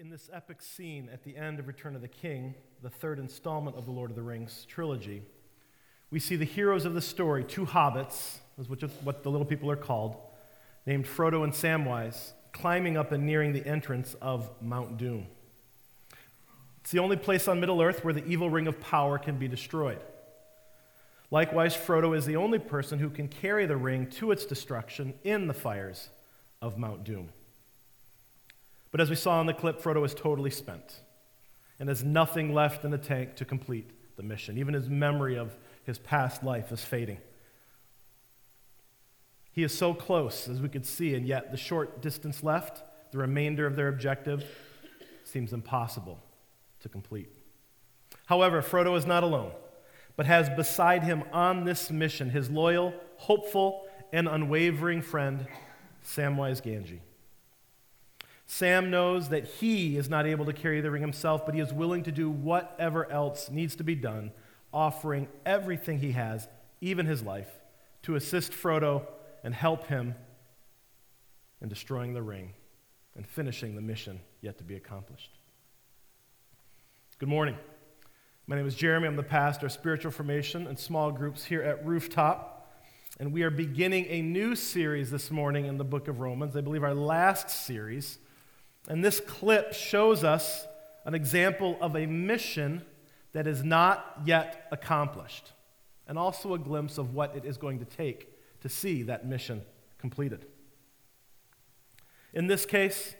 In this epic scene at the end of Return of the King, the third installment of the Lord of the Rings trilogy, we see the heroes of the story, two hobbits, is what the little people are called, named Frodo and Samwise, climbing up and nearing the entrance of Mount Doom. It's the only place on Middle Earth where the evil ring of power can be destroyed. Likewise, Frodo is the only person who can carry the ring to its destruction in the fires of Mount Doom. But as we saw in the clip, Frodo is totally spent and has nothing left in the tank to complete the mission. Even his memory of his past life is fading. He is so close, as we could see, and yet the short distance left, the remainder of their objective, seems impossible to complete. However, Frodo is not alone, but has beside him on this mission his loyal, hopeful, and unwavering friend, Samwise Gamgee. Sam knows that he is not able to carry the ring himself, but he is willing to do whatever else needs to be done, offering everything he has, even his life, to assist Frodo and help him in destroying the ring and finishing the mission yet to be accomplished. Good morning. My name is Jeremy. I'm the pastor of spiritual formation and small groups here at Rooftop. And we are beginning a new series this morning in the book of Romans. I believe our last series and this clip shows us an example of a mission that is not yet accomplished, and also a glimpse of what it is going to take to see that mission completed. In this case,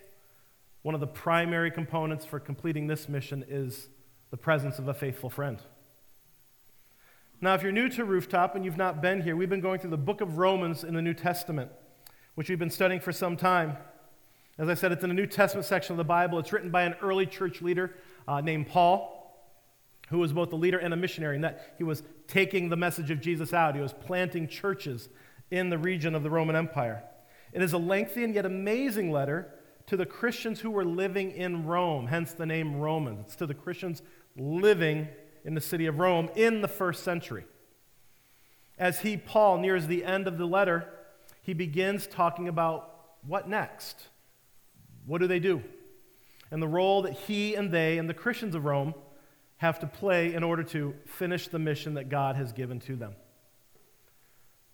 one of the primary components for completing this mission is the presence of a faithful friend. Now, if you're new to Rooftop and you've not been here, we've been going through the book of Romans in the New Testament, which we've been studying for some time. As I said, it's in the New Testament section of the Bible. It's written by an early church leader uh, named Paul, who was both a leader and a missionary, and that he was taking the message of Jesus out. He was planting churches in the region of the Roman Empire. It is a lengthy and yet amazing letter to the Christians who were living in Rome, hence the name Romans. It's to the Christians living in the city of Rome in the first century. As he, Paul, nears the end of the letter, he begins talking about what next? What do they do? And the role that he and they and the Christians of Rome have to play in order to finish the mission that God has given to them.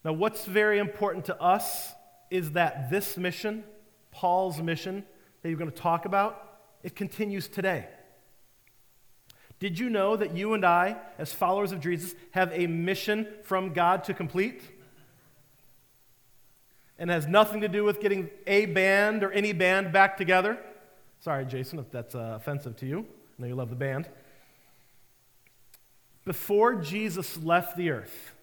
Now, what's very important to us is that this mission, Paul's mission that you're going to talk about, it continues today. Did you know that you and I, as followers of Jesus, have a mission from God to complete? And has nothing to do with getting a band or any band back together. Sorry, Jason, if that's uh, offensive to you. I know you love the band. Before Jesus left the earth,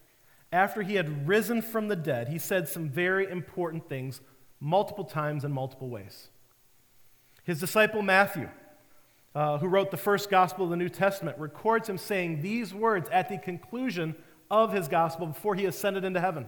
after he had risen from the dead, he said some very important things multiple times in multiple ways. His disciple Matthew, uh, who wrote the first gospel of the New Testament, records him saying these words at the conclusion of his gospel before he ascended into heaven.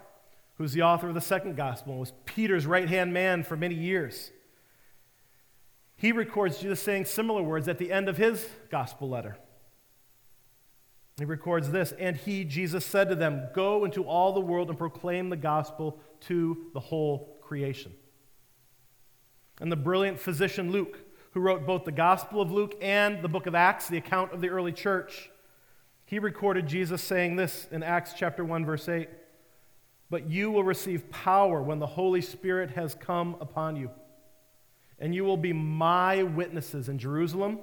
who's the author of the second gospel and was Peter's right hand man for many years. He records Jesus saying similar words at the end of his gospel letter. He records this, and he, Jesus, said to them, Go into all the world and proclaim the gospel to the whole creation. And the brilliant physician Luke, who wrote both the Gospel of Luke and the book of Acts, the account of the early church, he recorded Jesus saying this in Acts chapter 1, verse 8 but you will receive power when the Holy Spirit has come upon you. And you will be my witnesses in Jerusalem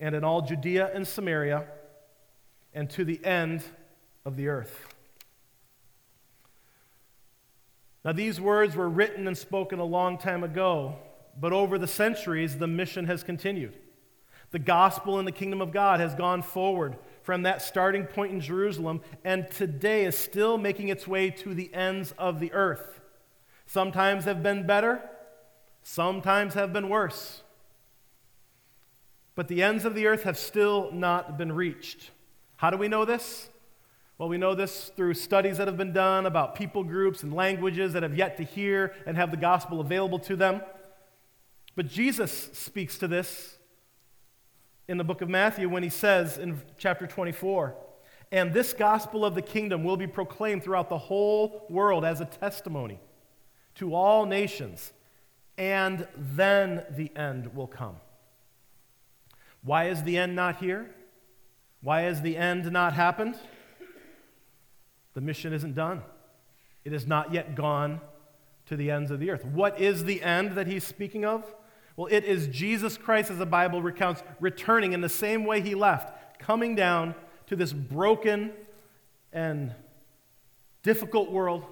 and in all Judea and Samaria and to the end of the earth. Now, these words were written and spoken a long time ago, but over the centuries, the mission has continued. The gospel in the kingdom of God has gone forward from that starting point in Jerusalem and today is still making its way to the ends of the earth. Sometimes have been better, sometimes have been worse. but the ends of the earth have still not been reached. How do we know this? Well, we know this through studies that have been done about people groups and languages that have yet to hear and have the gospel available to them. But Jesus speaks to this in the book of Matthew when he says in chapter 24, and this gospel of the kingdom will be proclaimed throughout the whole world as a testimony to all nations, and then the end will come. Why is the end not here? Why has the end not happened? The mission isn't done. It has not yet gone to the ends of the earth. What is the end that he's speaking of? Well, it is Jesus Christ, as the Bible recounts, returning in the same way he left, coming down to this broken and difficult world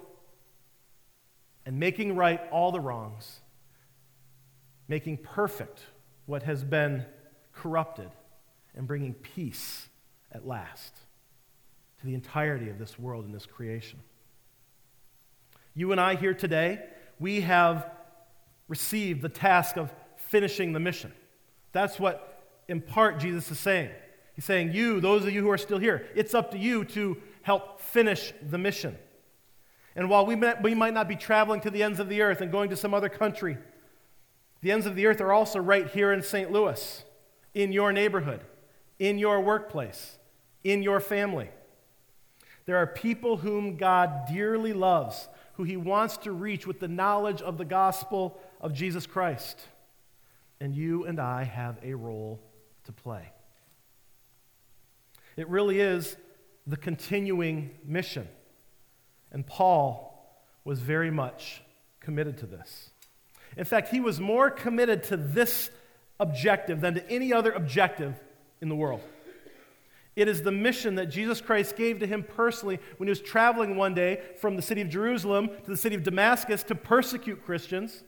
and making right all the wrongs, making perfect what has been corrupted, and bringing peace at last to the entirety of this world and this creation. You and I here today, we have received the task of finishing the mission. That's what, in part, Jesus is saying. He's saying, You, those of you who are still here, it's up to you to help finish the mission. And while we might, we might not be traveling to the ends of the earth and going to some other country, the ends of the earth are also right here in St. Louis, in your neighborhood, in your workplace, in your family. There are people whom God dearly loves, who he wants to reach with the knowledge of the gospel of Jesus Christ. And you and I have a role to play. It really is the continuing mission. And Paul was very much committed to this. In fact, he was more committed to this objective than to any other objective in the world. It is the mission that Jesus Christ gave to him personally when he was traveling one day from the city of Jerusalem to the city of Damascus to persecute Christians,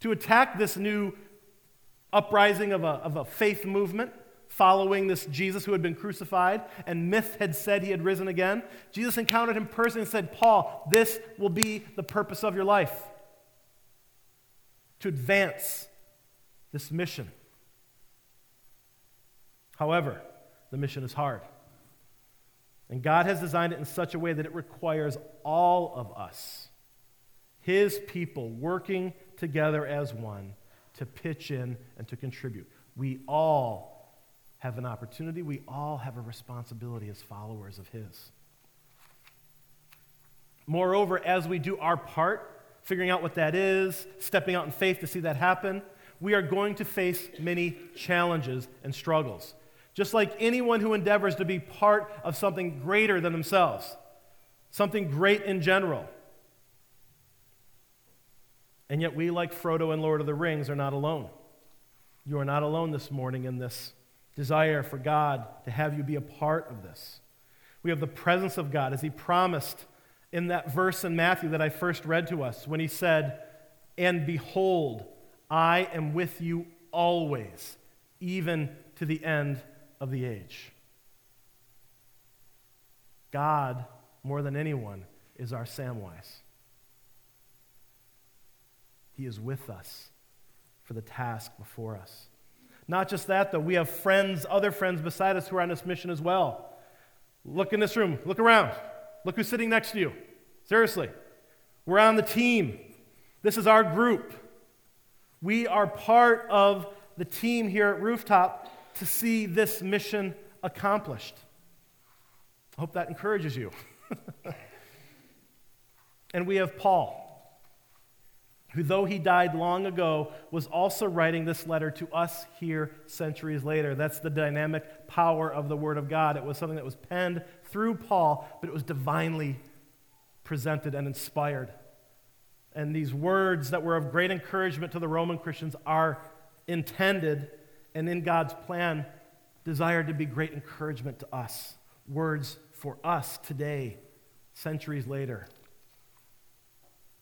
to attack this new uprising of a, of a faith movement following this Jesus who had been crucified, and myth had said he had risen again. Jesus encountered him personally and said, Paul, this will be the purpose of your life to advance this mission. However, the mission is hard. And God has designed it in such a way that it requires all of us, His people, working together as one to pitch in and to contribute. We all have an opportunity, we all have a responsibility as followers of His. Moreover, as we do our part, figuring out what that is, stepping out in faith to see that happen, we are going to face many challenges and struggles. Just like anyone who endeavors to be part of something greater than themselves, something great in general. And yet, we, like Frodo and Lord of the Rings, are not alone. You are not alone this morning in this desire for God to have you be a part of this. We have the presence of God as He promised in that verse in Matthew that I first read to us when He said, And behold, I am with you always, even to the end of the age. God, more than anyone, is our Samwise. He is with us for the task before us. Not just that, though, we have friends, other friends beside us who are on this mission as well. Look in this room, look around. Look who's sitting next to you. Seriously. We're on the team. This is our group. We are part of the team here at Rooftop to see this mission accomplished. I hope that encourages you. and we have Paul who, though he died long ago, was also writing this letter to us here centuries later. That's the dynamic power of the Word of God. It was something that was penned through Paul, but it was divinely presented and inspired. And these words that were of great encouragement to the Roman Christians are intended and in God's plan desired to be great encouragement to us. Words for us today, centuries later,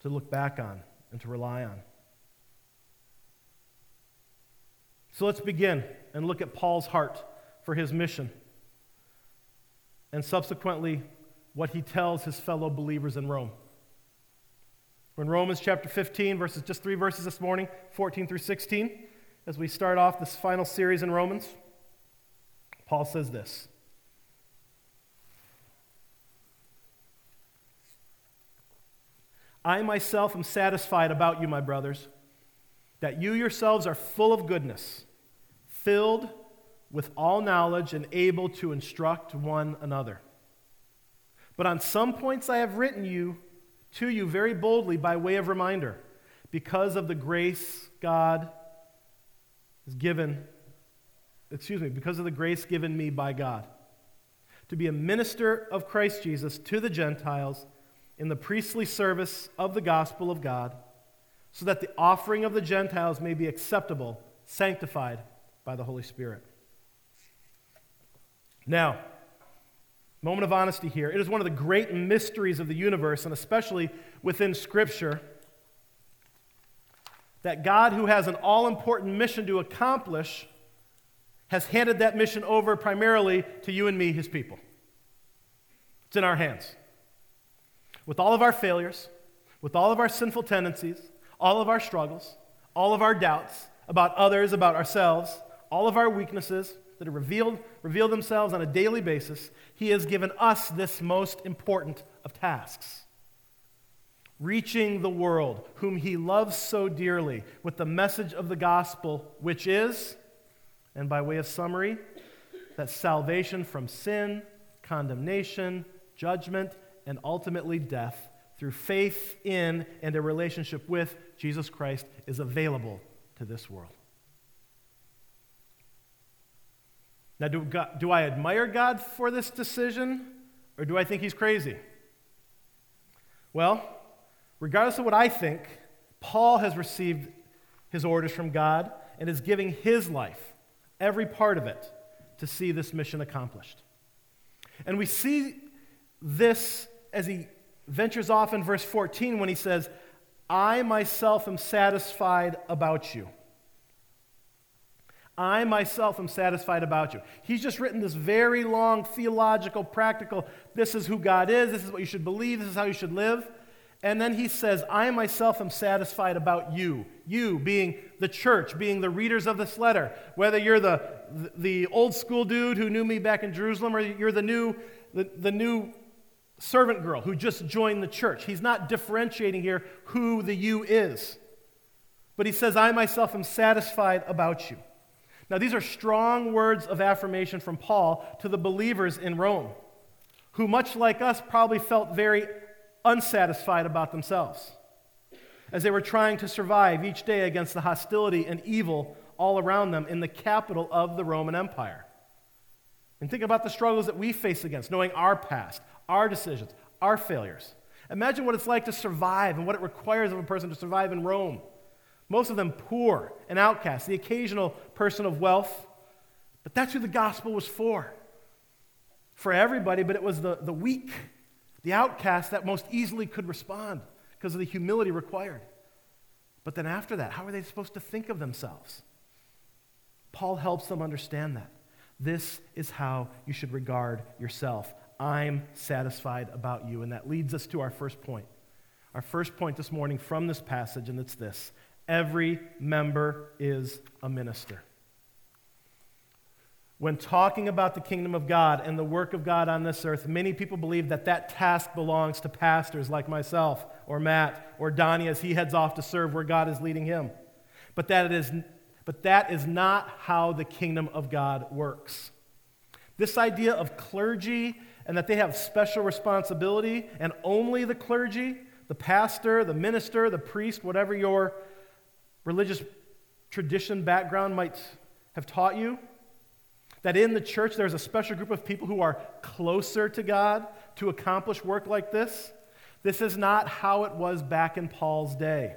to look back on and to rely on. So let's begin and look at Paul's heart for his mission and subsequently what he tells his fellow believers in Rome. We're in Romans chapter 15, verses just three verses this morning, 14 through 16. as we start off this final series in Romans, Paul says this. I myself am satisfied about you, my brothers, that you yourselves are full of goodness, filled with all knowledge, and able to instruct one another. But on some points I have written you to you very boldly by way of reminder, because of the grace God is given, excuse me, because of the grace given me by God, to be a minister of Christ Jesus to the Gentiles in the priestly service of the gospel of God, so that the offering of the Gentiles may be acceptable, sanctified by the Holy Spirit. Now, moment of honesty here. It is one of the great mysteries of the universe, and especially within Scripture that God, who has an all important mission to accomplish, has handed that mission over primarily to you and me, his people. It's in our hands. With all of our failures, with all of our sinful tendencies, all of our struggles, all of our doubts about others, about ourselves, all of our weaknesses that are revealed, reveal themselves on a daily basis, he has given us this most important of tasks. Reaching the world, whom he loves so dearly, with the message of the gospel, which is, and by way of summary, that salvation from sin, condemnation, judgment, and ultimately death through faith in and a relationship with Jesus Christ is available to this world. Now, do, God, do I admire God for this decision, or do I think he's crazy? Well, Regardless of what I think, Paul has received his orders from God and is giving his life, every part of it, to see this mission accomplished. And we see this as he ventures off in verse 14 when he says, I myself am satisfied about you. I myself am satisfied about you. He's just written this very long theological, practical, this is who God is, this is what you should believe, this is how you should live. And then he says, I myself am satisfied about you. You being the church, being the readers of this letter. Whether you're the, the old school dude who knew me back in Jerusalem or you're the new, the, the new servant girl who just joined the church. He's not differentiating here who the you is. But he says, I myself am satisfied about you. Now, these are strong words of affirmation from Paul to the believers in Rome, who, much like us, probably felt very unsatisfied about themselves as they were trying to survive each day against the hostility and evil all around them in the capital of the Roman Empire. And think about the struggles that we face against, knowing our past, our decisions, our failures. Imagine what it's like to survive and what it requires of a person to survive in Rome. Most of them poor and outcast, the occasional person of wealth. But that's who the gospel was for. For everybody, but it was the, the weak the outcast that most easily could respond because of the humility required. But then after that, how are they supposed to think of themselves? Paul helps them understand that. This is how you should regard yourself. I'm satisfied about you. And that leads us to our first point. Our first point this morning from this passage, and it's this every member is a minister. When talking about the kingdom of God and the work of God on this earth, many people believe that that task belongs to pastors like myself or Matt or Donnie as he heads off to serve where God is leading him. But that, is, but that is not how the kingdom of God works. This idea of clergy and that they have special responsibility, and only the clergy, the pastor, the minister, the priest, whatever your religious tradition background might have taught you, that in the church there's a special group of people who are closer to God to accomplish work like this. This is not how it was back in Paul's day,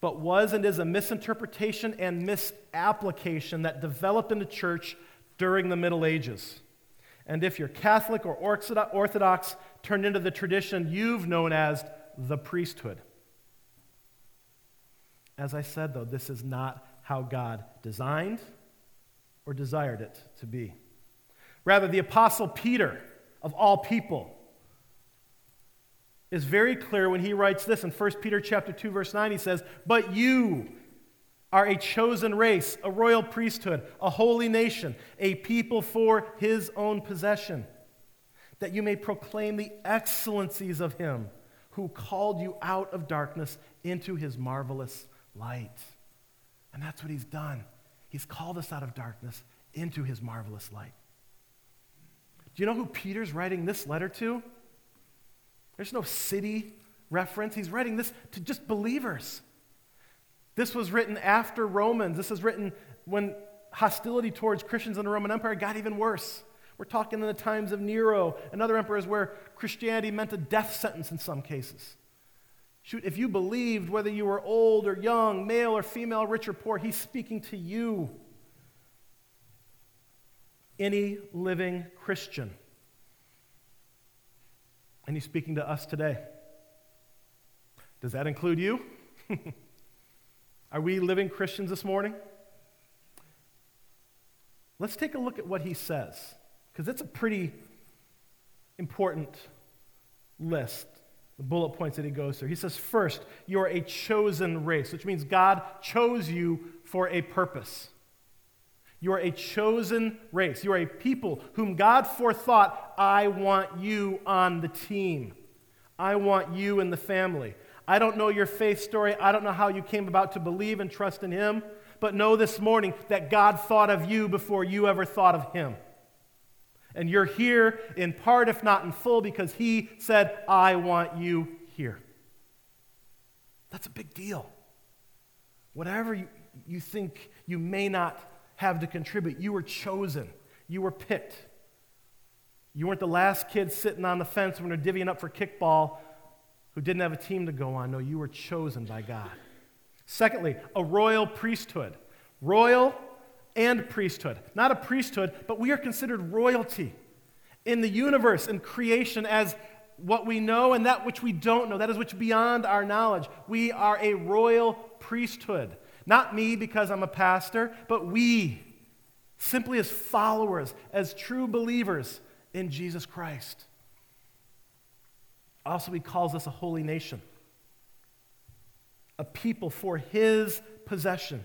but was and is a misinterpretation and misapplication that developed in the church during the Middle Ages. And if you're Catholic or Orthodox, turned into the tradition you've known as the priesthood. As I said, though, this is not how God designed or desired it to be. Rather, the Apostle Peter, of all people, is very clear when he writes this in 1 Peter chapter 2 verse 9 he says, "But you are a chosen race, a royal priesthood, a holy nation, a people for his own possession, that you may proclaim the excellencies of him who called you out of darkness into his marvelous light. And that's what he's done. He's called us out of darkness into his marvelous light. Do you know who Peter's writing this letter to? There's no city reference. He's writing this to just believers. This was written after Romans. This is written when hostility towards Christians in the Roman Empire got even worse. We're talking in the times of Nero and other emperors where Christianity meant a death sentence in some cases. Shoot, if you believed, whether you were old or young, male or female, rich or poor, he's speaking to you. Any living Christian. And he's speaking to us today. Does that include you? Are we living Christians this morning? Let's take a look at what he says, because it's a pretty important list, the bullet points that he goes through. He says, First, you're a chosen race, which means God chose you for a purpose. You are a chosen race. You are a people whom God forethought, I want you on the team. I want you in the family. I don't know your faith story. I don't know how you came about to believe and trust in Him, but know this morning that God thought of you before you ever thought of Him. And you're here in part, if not in full, because He said, I want you here. That's a big deal. Whatever you, you think you may not have to contribute, you were chosen, you were picked. You weren't the last kid sitting on the fence when they're divvying up for kickball who didn't have a team to go on. No, you were chosen by God. Secondly, a royal priesthood. Royal and priesthood. Not a priesthood, but we are considered royalty in the universe and creation as what we know and that which we don't know. That is which beyond our knowledge. We are a royal priesthood. Not me because I'm a pastor, but we, simply as followers, as true believers in Jesus Christ. Also, he calls us a holy nation, a people for his possession,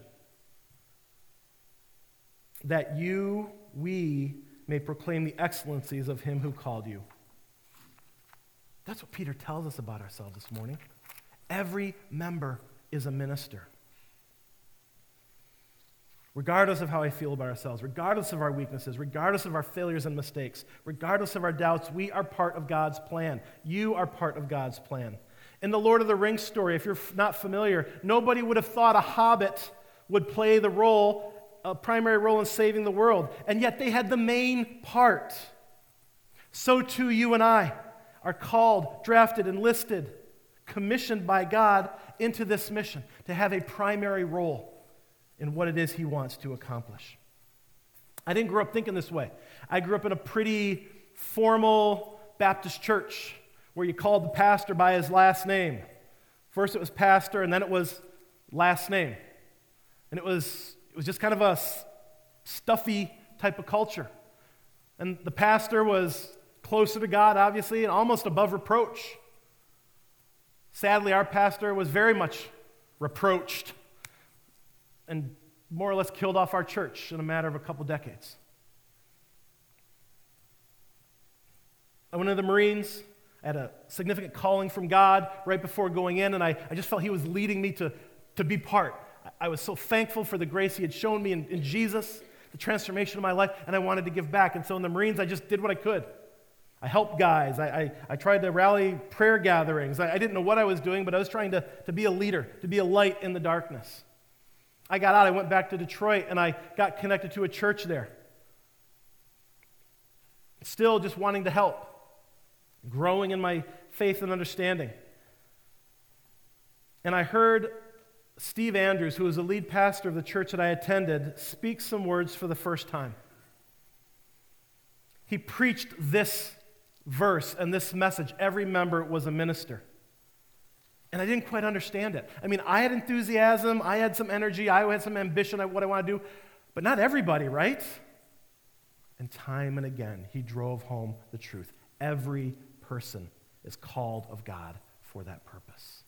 that you, we, may proclaim the excellencies of him who called you. That's what Peter tells us about ourselves this morning. Every member is a minister. Regardless of how I feel about ourselves, regardless of our weaknesses, regardless of our failures and mistakes, regardless of our doubts, we are part of God's plan. You are part of God's plan. In the Lord of the Rings story, if you're not familiar, nobody would have thought a hobbit would play the role, a primary role in saving the world. And yet they had the main part. So too, you and I are called, drafted, enlisted, commissioned by God into this mission to have a primary role in what it is he wants to accomplish. I didn't grow up thinking this way. I grew up in a pretty formal Baptist church where you called the pastor by his last name. First it was pastor, and then it was last name. And it was, it was just kind of a stuffy type of culture. And the pastor was closer to God, obviously, and almost above reproach. Sadly, our pastor was very much reproached and more or less killed off our church in a matter of a couple decades. I went into the Marines. I had a significant calling from God right before going in, and I, I just felt He was leading me to, to be part. I, was so thankful for the grace He had shown me in, in Jesus, the transformation of my life, and I wanted to give back. And so in the Marines, I just did what I could. I helped guys. I, I, I tried to rally prayer gatherings. I, I didn't know what I was doing, but I was trying to, to be a leader, to be a light in the darkness. I got out, I went back to Detroit, and I got connected to a church there. Still just wanting to help, growing in my faith and understanding. And I heard Steve Andrews, who was the lead pastor of the church that I attended, speak some words for the first time. He preached this verse and this message every member was a minister. And I didn't quite understand it. I mean, I had enthusiasm, I had some energy, I had some ambition of what I want to do, but not everybody, right? And time and again, he drove home the truth. Every person is called of God for that purpose.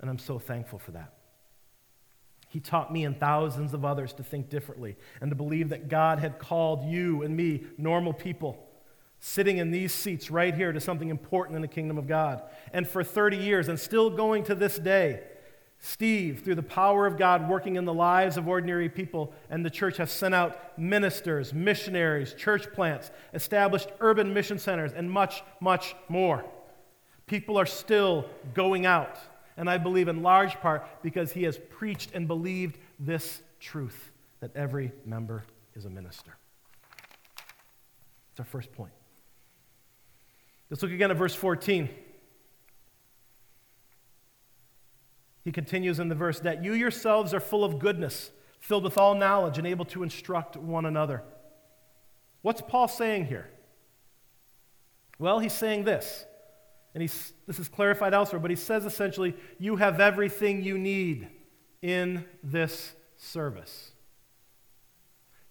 And I'm so thankful for that. He taught me and thousands of others to think differently and to believe that God had called you and me, normal people, sitting in these seats right here, to something important in the kingdom of God. And for 30 years, and still going to this day, Steve, through the power of God working in the lives of ordinary people, and the church have sent out ministers, missionaries, church plants, established urban mission centers, and much, much more. People are still going out, and I believe in large part because he has preached and believed this truth that every member is a minister. It's our first point. Let's look again at verse 14. He continues in the verse that you yourselves are full of goodness, filled with all knowledge, and able to instruct one another. What's Paul saying here? Well, he's saying this, and he's, this is clarified elsewhere, but he says essentially, you have everything you need in this service.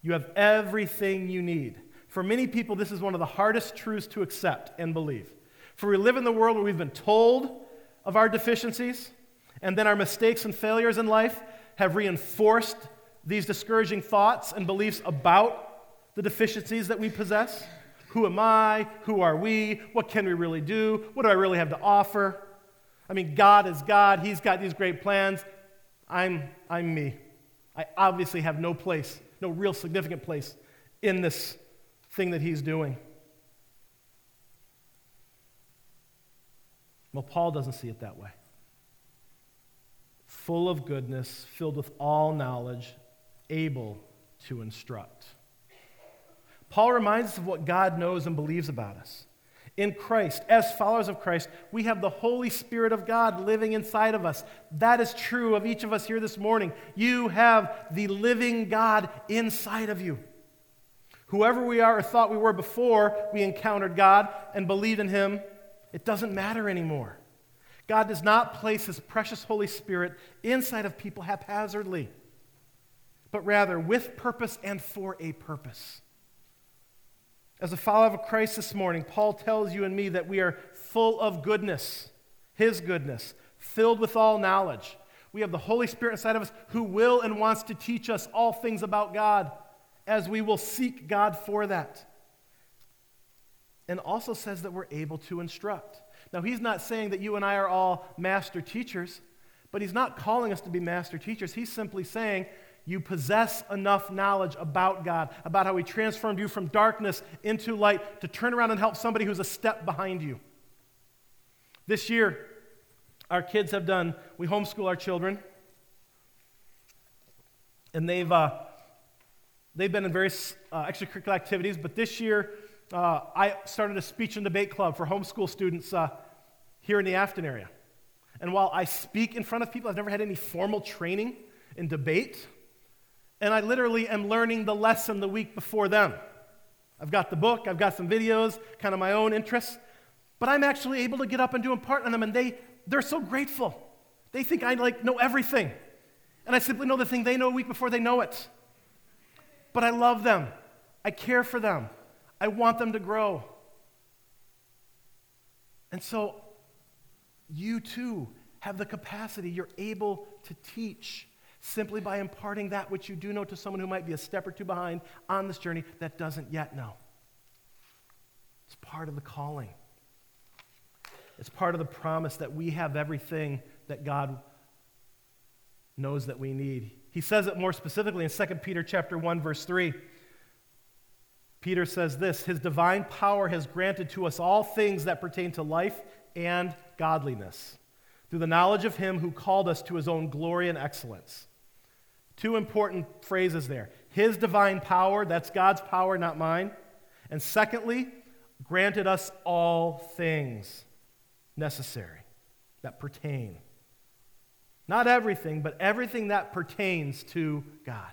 You have everything you need. For many people, this is one of the hardest truths to accept and believe. For we live in the world where we've been told of our deficiencies, and then our mistakes and failures in life have reinforced these discouraging thoughts and beliefs about the deficiencies that we possess. Who am I? Who are we? What can we really do? What do I really have to offer? I mean, God is God. He's got these great plans. I'm, I'm me. I obviously have no place, no real significant place in this thing that He's doing. Well, Paul doesn't see it that way full of goodness, filled with all knowledge, able to instruct. Paul reminds us of what God knows and believes about us. In Christ, as followers of Christ, we have the Holy Spirit of God living inside of us. That is true of each of us here this morning. You have the living God inside of you. Whoever we are or thought we were before we encountered God and believed in Him, it doesn't matter anymore. God does not place his precious Holy Spirit inside of people haphazardly, but rather with purpose and for a purpose. As a follower of Christ this morning, Paul tells you and me that we are full of goodness, his goodness, filled with all knowledge. We have the Holy Spirit inside of us who will and wants to teach us all things about God as we will seek God for that. And also says that we're able to instruct. Now, he's not saying that you and I are all master teachers, but he's not calling us to be master teachers. He's simply saying you possess enough knowledge about God, about how he transformed you from darkness into light to turn around and help somebody who's a step behind you. This year, our kids have done, we homeschool our children, and they've, uh, they've been in various uh, extracurricular activities, but this year, uh, I started a speech and debate club for homeschool students uh, here in the Afton area. And while I speak in front of people, I've never had any formal training in debate. And I literally am learning the lesson the week before them. I've got the book, I've got some videos, kind of my own interests, but I'm actually able to get up and do a part on them, and they, they're so grateful. They think I like know everything. And I simply know the thing they know a week before they know it. But I love them. I care for them. I want them to grow. And so, you too have the capacity, you're able to teach simply by imparting that which you do know to someone who might be a step or two behind on this journey that doesn't yet know. It's part of the calling. It's part of the promise that we have everything that God knows that we need. He says it more specifically in 2 Peter chapter 1 verse 3. Peter says this His divine power has granted to us all things that pertain to life and godliness through the knowledge of Him who called us to His own glory and excellence. Two important phrases there His divine power, that's God's power, not mine. And secondly, granted us all things necessary that pertain. Not everything, but everything that pertains to God,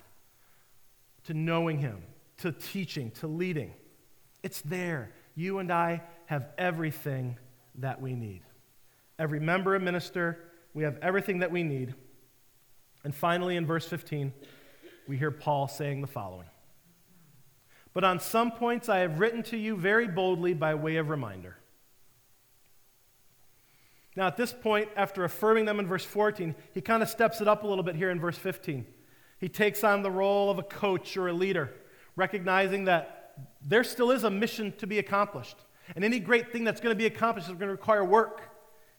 to knowing Him to teaching, to leading. It's there. You and I have everything that we need. Every member and minister, we have everything that we need. And finally, in verse 15, we hear Paul saying the following But on some points I have written to you very boldly by way of reminder. Now, at this point, after affirming them in verse 14, he kind of steps it up a little bit here in verse 15. He takes on the role of a coach or a leader, recognizing that there still is a mission to be accomplished. And any great thing that's going to be accomplished is going to require work.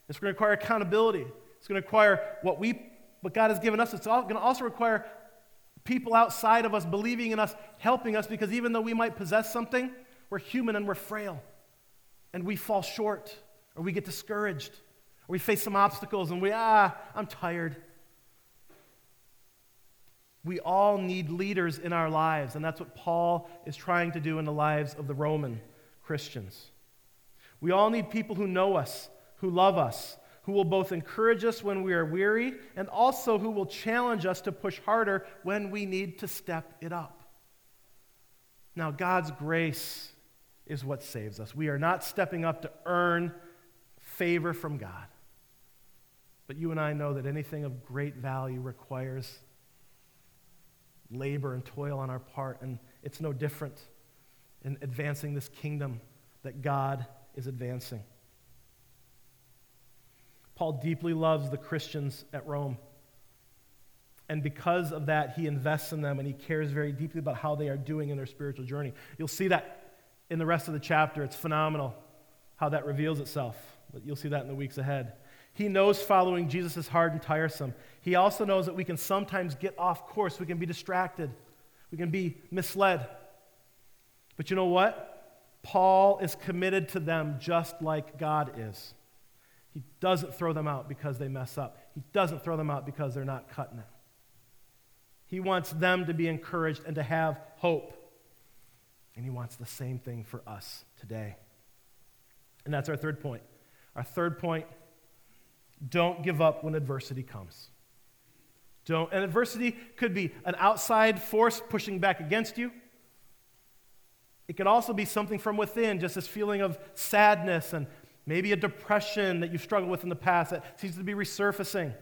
It's going to require accountability. It's going to require what we what God has given us. It's all going to also require people outside of us believing in us, helping us, because even though we might possess something, we're human and we're frail. And we fall short, or we get discouraged, we face some obstacles and we, ah, I'm tired. We all need leaders in our lives, and that's what Paul is trying to do in the lives of the Roman Christians. We all need people who know us, who love us, who will both encourage us when we are weary and also who will challenge us to push harder when we need to step it up. Now, God's grace is what saves us. We are not stepping up to earn favor from God. But you and I know that anything of great value requires labor and toil on our part, and it's no different in advancing this kingdom that God is advancing. Paul deeply loves the Christians at Rome. And because of that, he invests in them and he cares very deeply about how they are doing in their spiritual journey. You'll see that in the rest of the chapter. It's phenomenal how that reveals itself. But you'll see that in the weeks ahead. He knows following Jesus is hard and tiresome. He also knows that we can sometimes get off course. We can be distracted. We can be misled. But you know what? Paul is committed to them just like God is. He doesn't throw them out because they mess up. He doesn't throw them out because they're not cutting it. He wants them to be encouraged and to have hope. And he wants the same thing for us today. And that's our third point. Our third point don't give up when adversity comes. Don't, and adversity could be an outside force pushing back against you. It could also be something from within, just this feeling of sadness and Maybe a depression that you've struggled with in the past that seems to be resurfacing.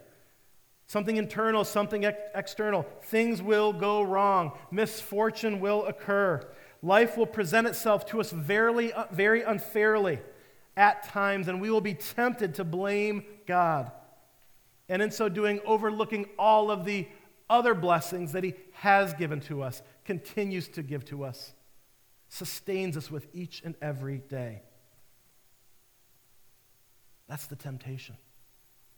Something internal, something ex- external. Things will go wrong. Misfortune will occur. Life will present itself to us very, uh, very unfairly at times, and we will be tempted to blame God. And in so doing, overlooking all of the other blessings that He has given to us, continues to give to us, sustains us with each and every day. That's the temptation.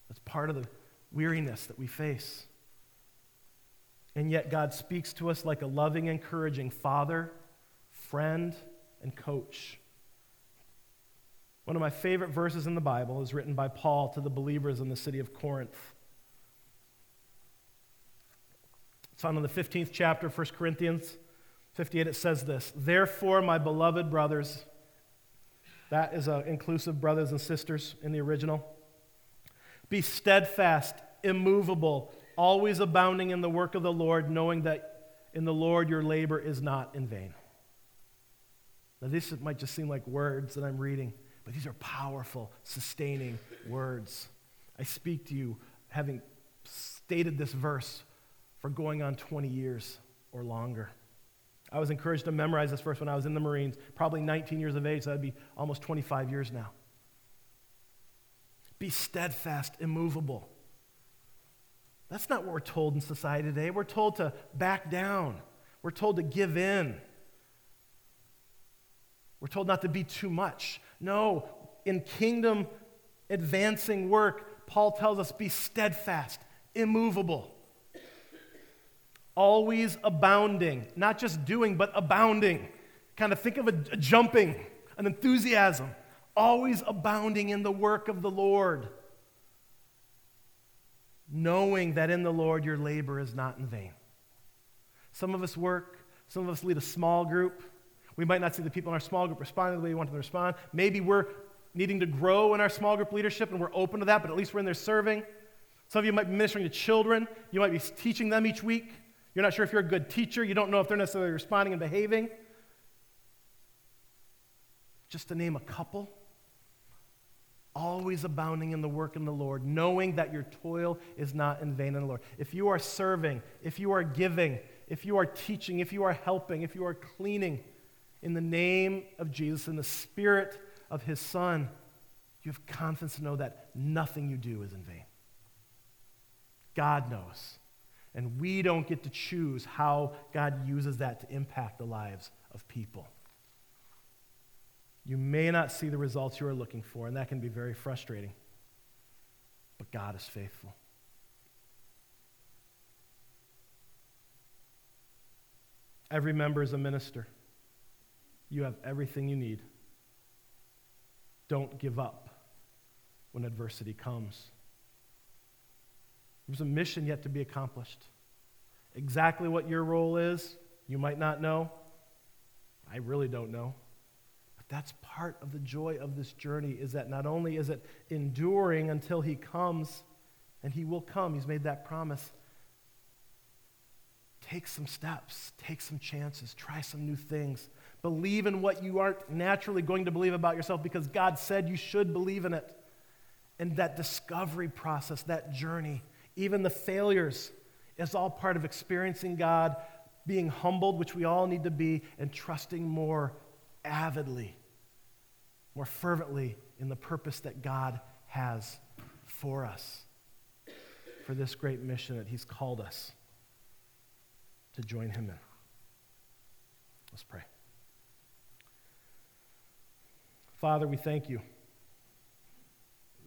That's part of the weariness that we face. And yet, God speaks to us like a loving, encouraging father, friend, and coach. One of my favorite verses in the Bible is written by Paul to the believers in the city of Corinth. It's found in the 15th chapter of 1 Corinthians 58. It says this Therefore, my beloved brothers, that is uh, inclusive, brothers and sisters, in the original. Be steadfast, immovable, always abounding in the work of the Lord, knowing that in the Lord your labor is not in vain. Now, this might just seem like words that I'm reading, but these are powerful, sustaining words. I speak to you having stated this verse for going on 20 years or longer. I was encouraged to memorize this verse when I was in the Marines, probably 19 years of age, so that'd be almost 25 years now. Be steadfast, immovable. That's not what we're told in society today. We're told to back down, we're told to give in. We're told not to be too much. No, in kingdom advancing work, Paul tells us be steadfast, immovable always abounding, not just doing, but abounding. Kind of think of a, a jumping, an enthusiasm, always abounding in the work of the Lord, knowing that in the Lord your labor is not in vain. Some of us work, some of us lead a small group. We might not see the people in our small group responding the way we want them to respond. Maybe we're needing to grow in our small group leadership and we're open to that, but at least we're in there serving. Some of you might be ministering to children. You might be teaching them each week. You're not sure if you're a good teacher. You don't know if they're necessarily responding and behaving. Just to name a couple. Always abounding in the work in the Lord, knowing that your toil is not in vain in the Lord. If you are serving, if you are giving, if you are teaching, if you are helping, if you are cleaning in the name of Jesus, in the spirit of his Son, you have confidence to know that nothing you do is in vain. God knows. And we don't get to choose how God uses that to impact the lives of people. You may not see the results you are looking for, and that can be very frustrating. But God is faithful. Every member is a minister. You have everything you need. Don't give up when adversity comes. There's a mission yet to be accomplished. Exactly what your role is, you might not know. I really don't know. But that's part of the joy of this journey is that not only is it enduring until he comes, and he will come, he's made that promise. Take some steps, take some chances, try some new things. Believe in what you aren't naturally going to believe about yourself because God said you should believe in it. And that discovery process, that journey, even the failures, is all part of experiencing God, being humbled, which we all need to be, and trusting more avidly, more fervently in the purpose that God has for us, for this great mission that He's called us to join Him in. Let's pray. Father, we thank you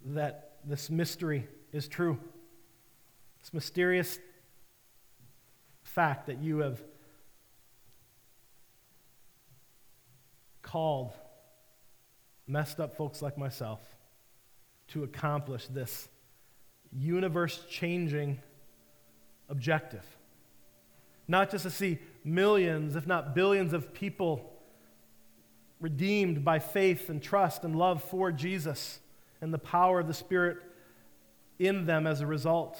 that this mystery is true. This mysterious fact that you have called messed up folks like myself to accomplish this universe changing objective. Not just to see millions, if not billions, of people redeemed by faith and trust and love for Jesus and the power of the Spirit in them as a result.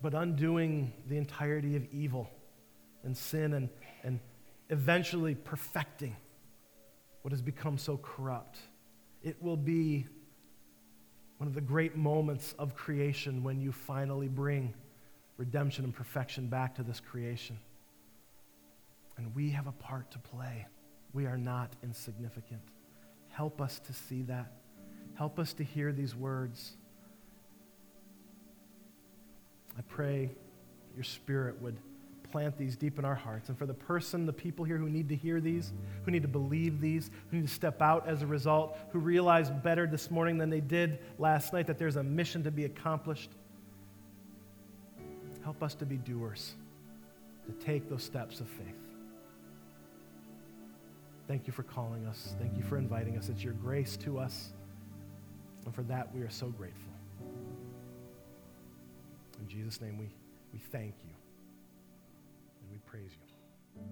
But undoing the entirety of evil and sin and, and eventually perfecting what has become so corrupt. It will be one of the great moments of creation when you finally bring redemption and perfection back to this creation. And we have a part to play. We are not insignificant. Help us to see that. Help us to hear these words. I pray your spirit would plant these deep in our hearts. And for the person, the people here who need to hear these, who need to believe these, who need to step out as a result, who realize better this morning than they did last night that there's a mission to be accomplished. Help us to be doers, to take those steps of faith. Thank you for calling us. Thank you for inviting us. It's your grace to us. And for that, we are so grateful. In Jesus' name, we, we thank you and we praise you.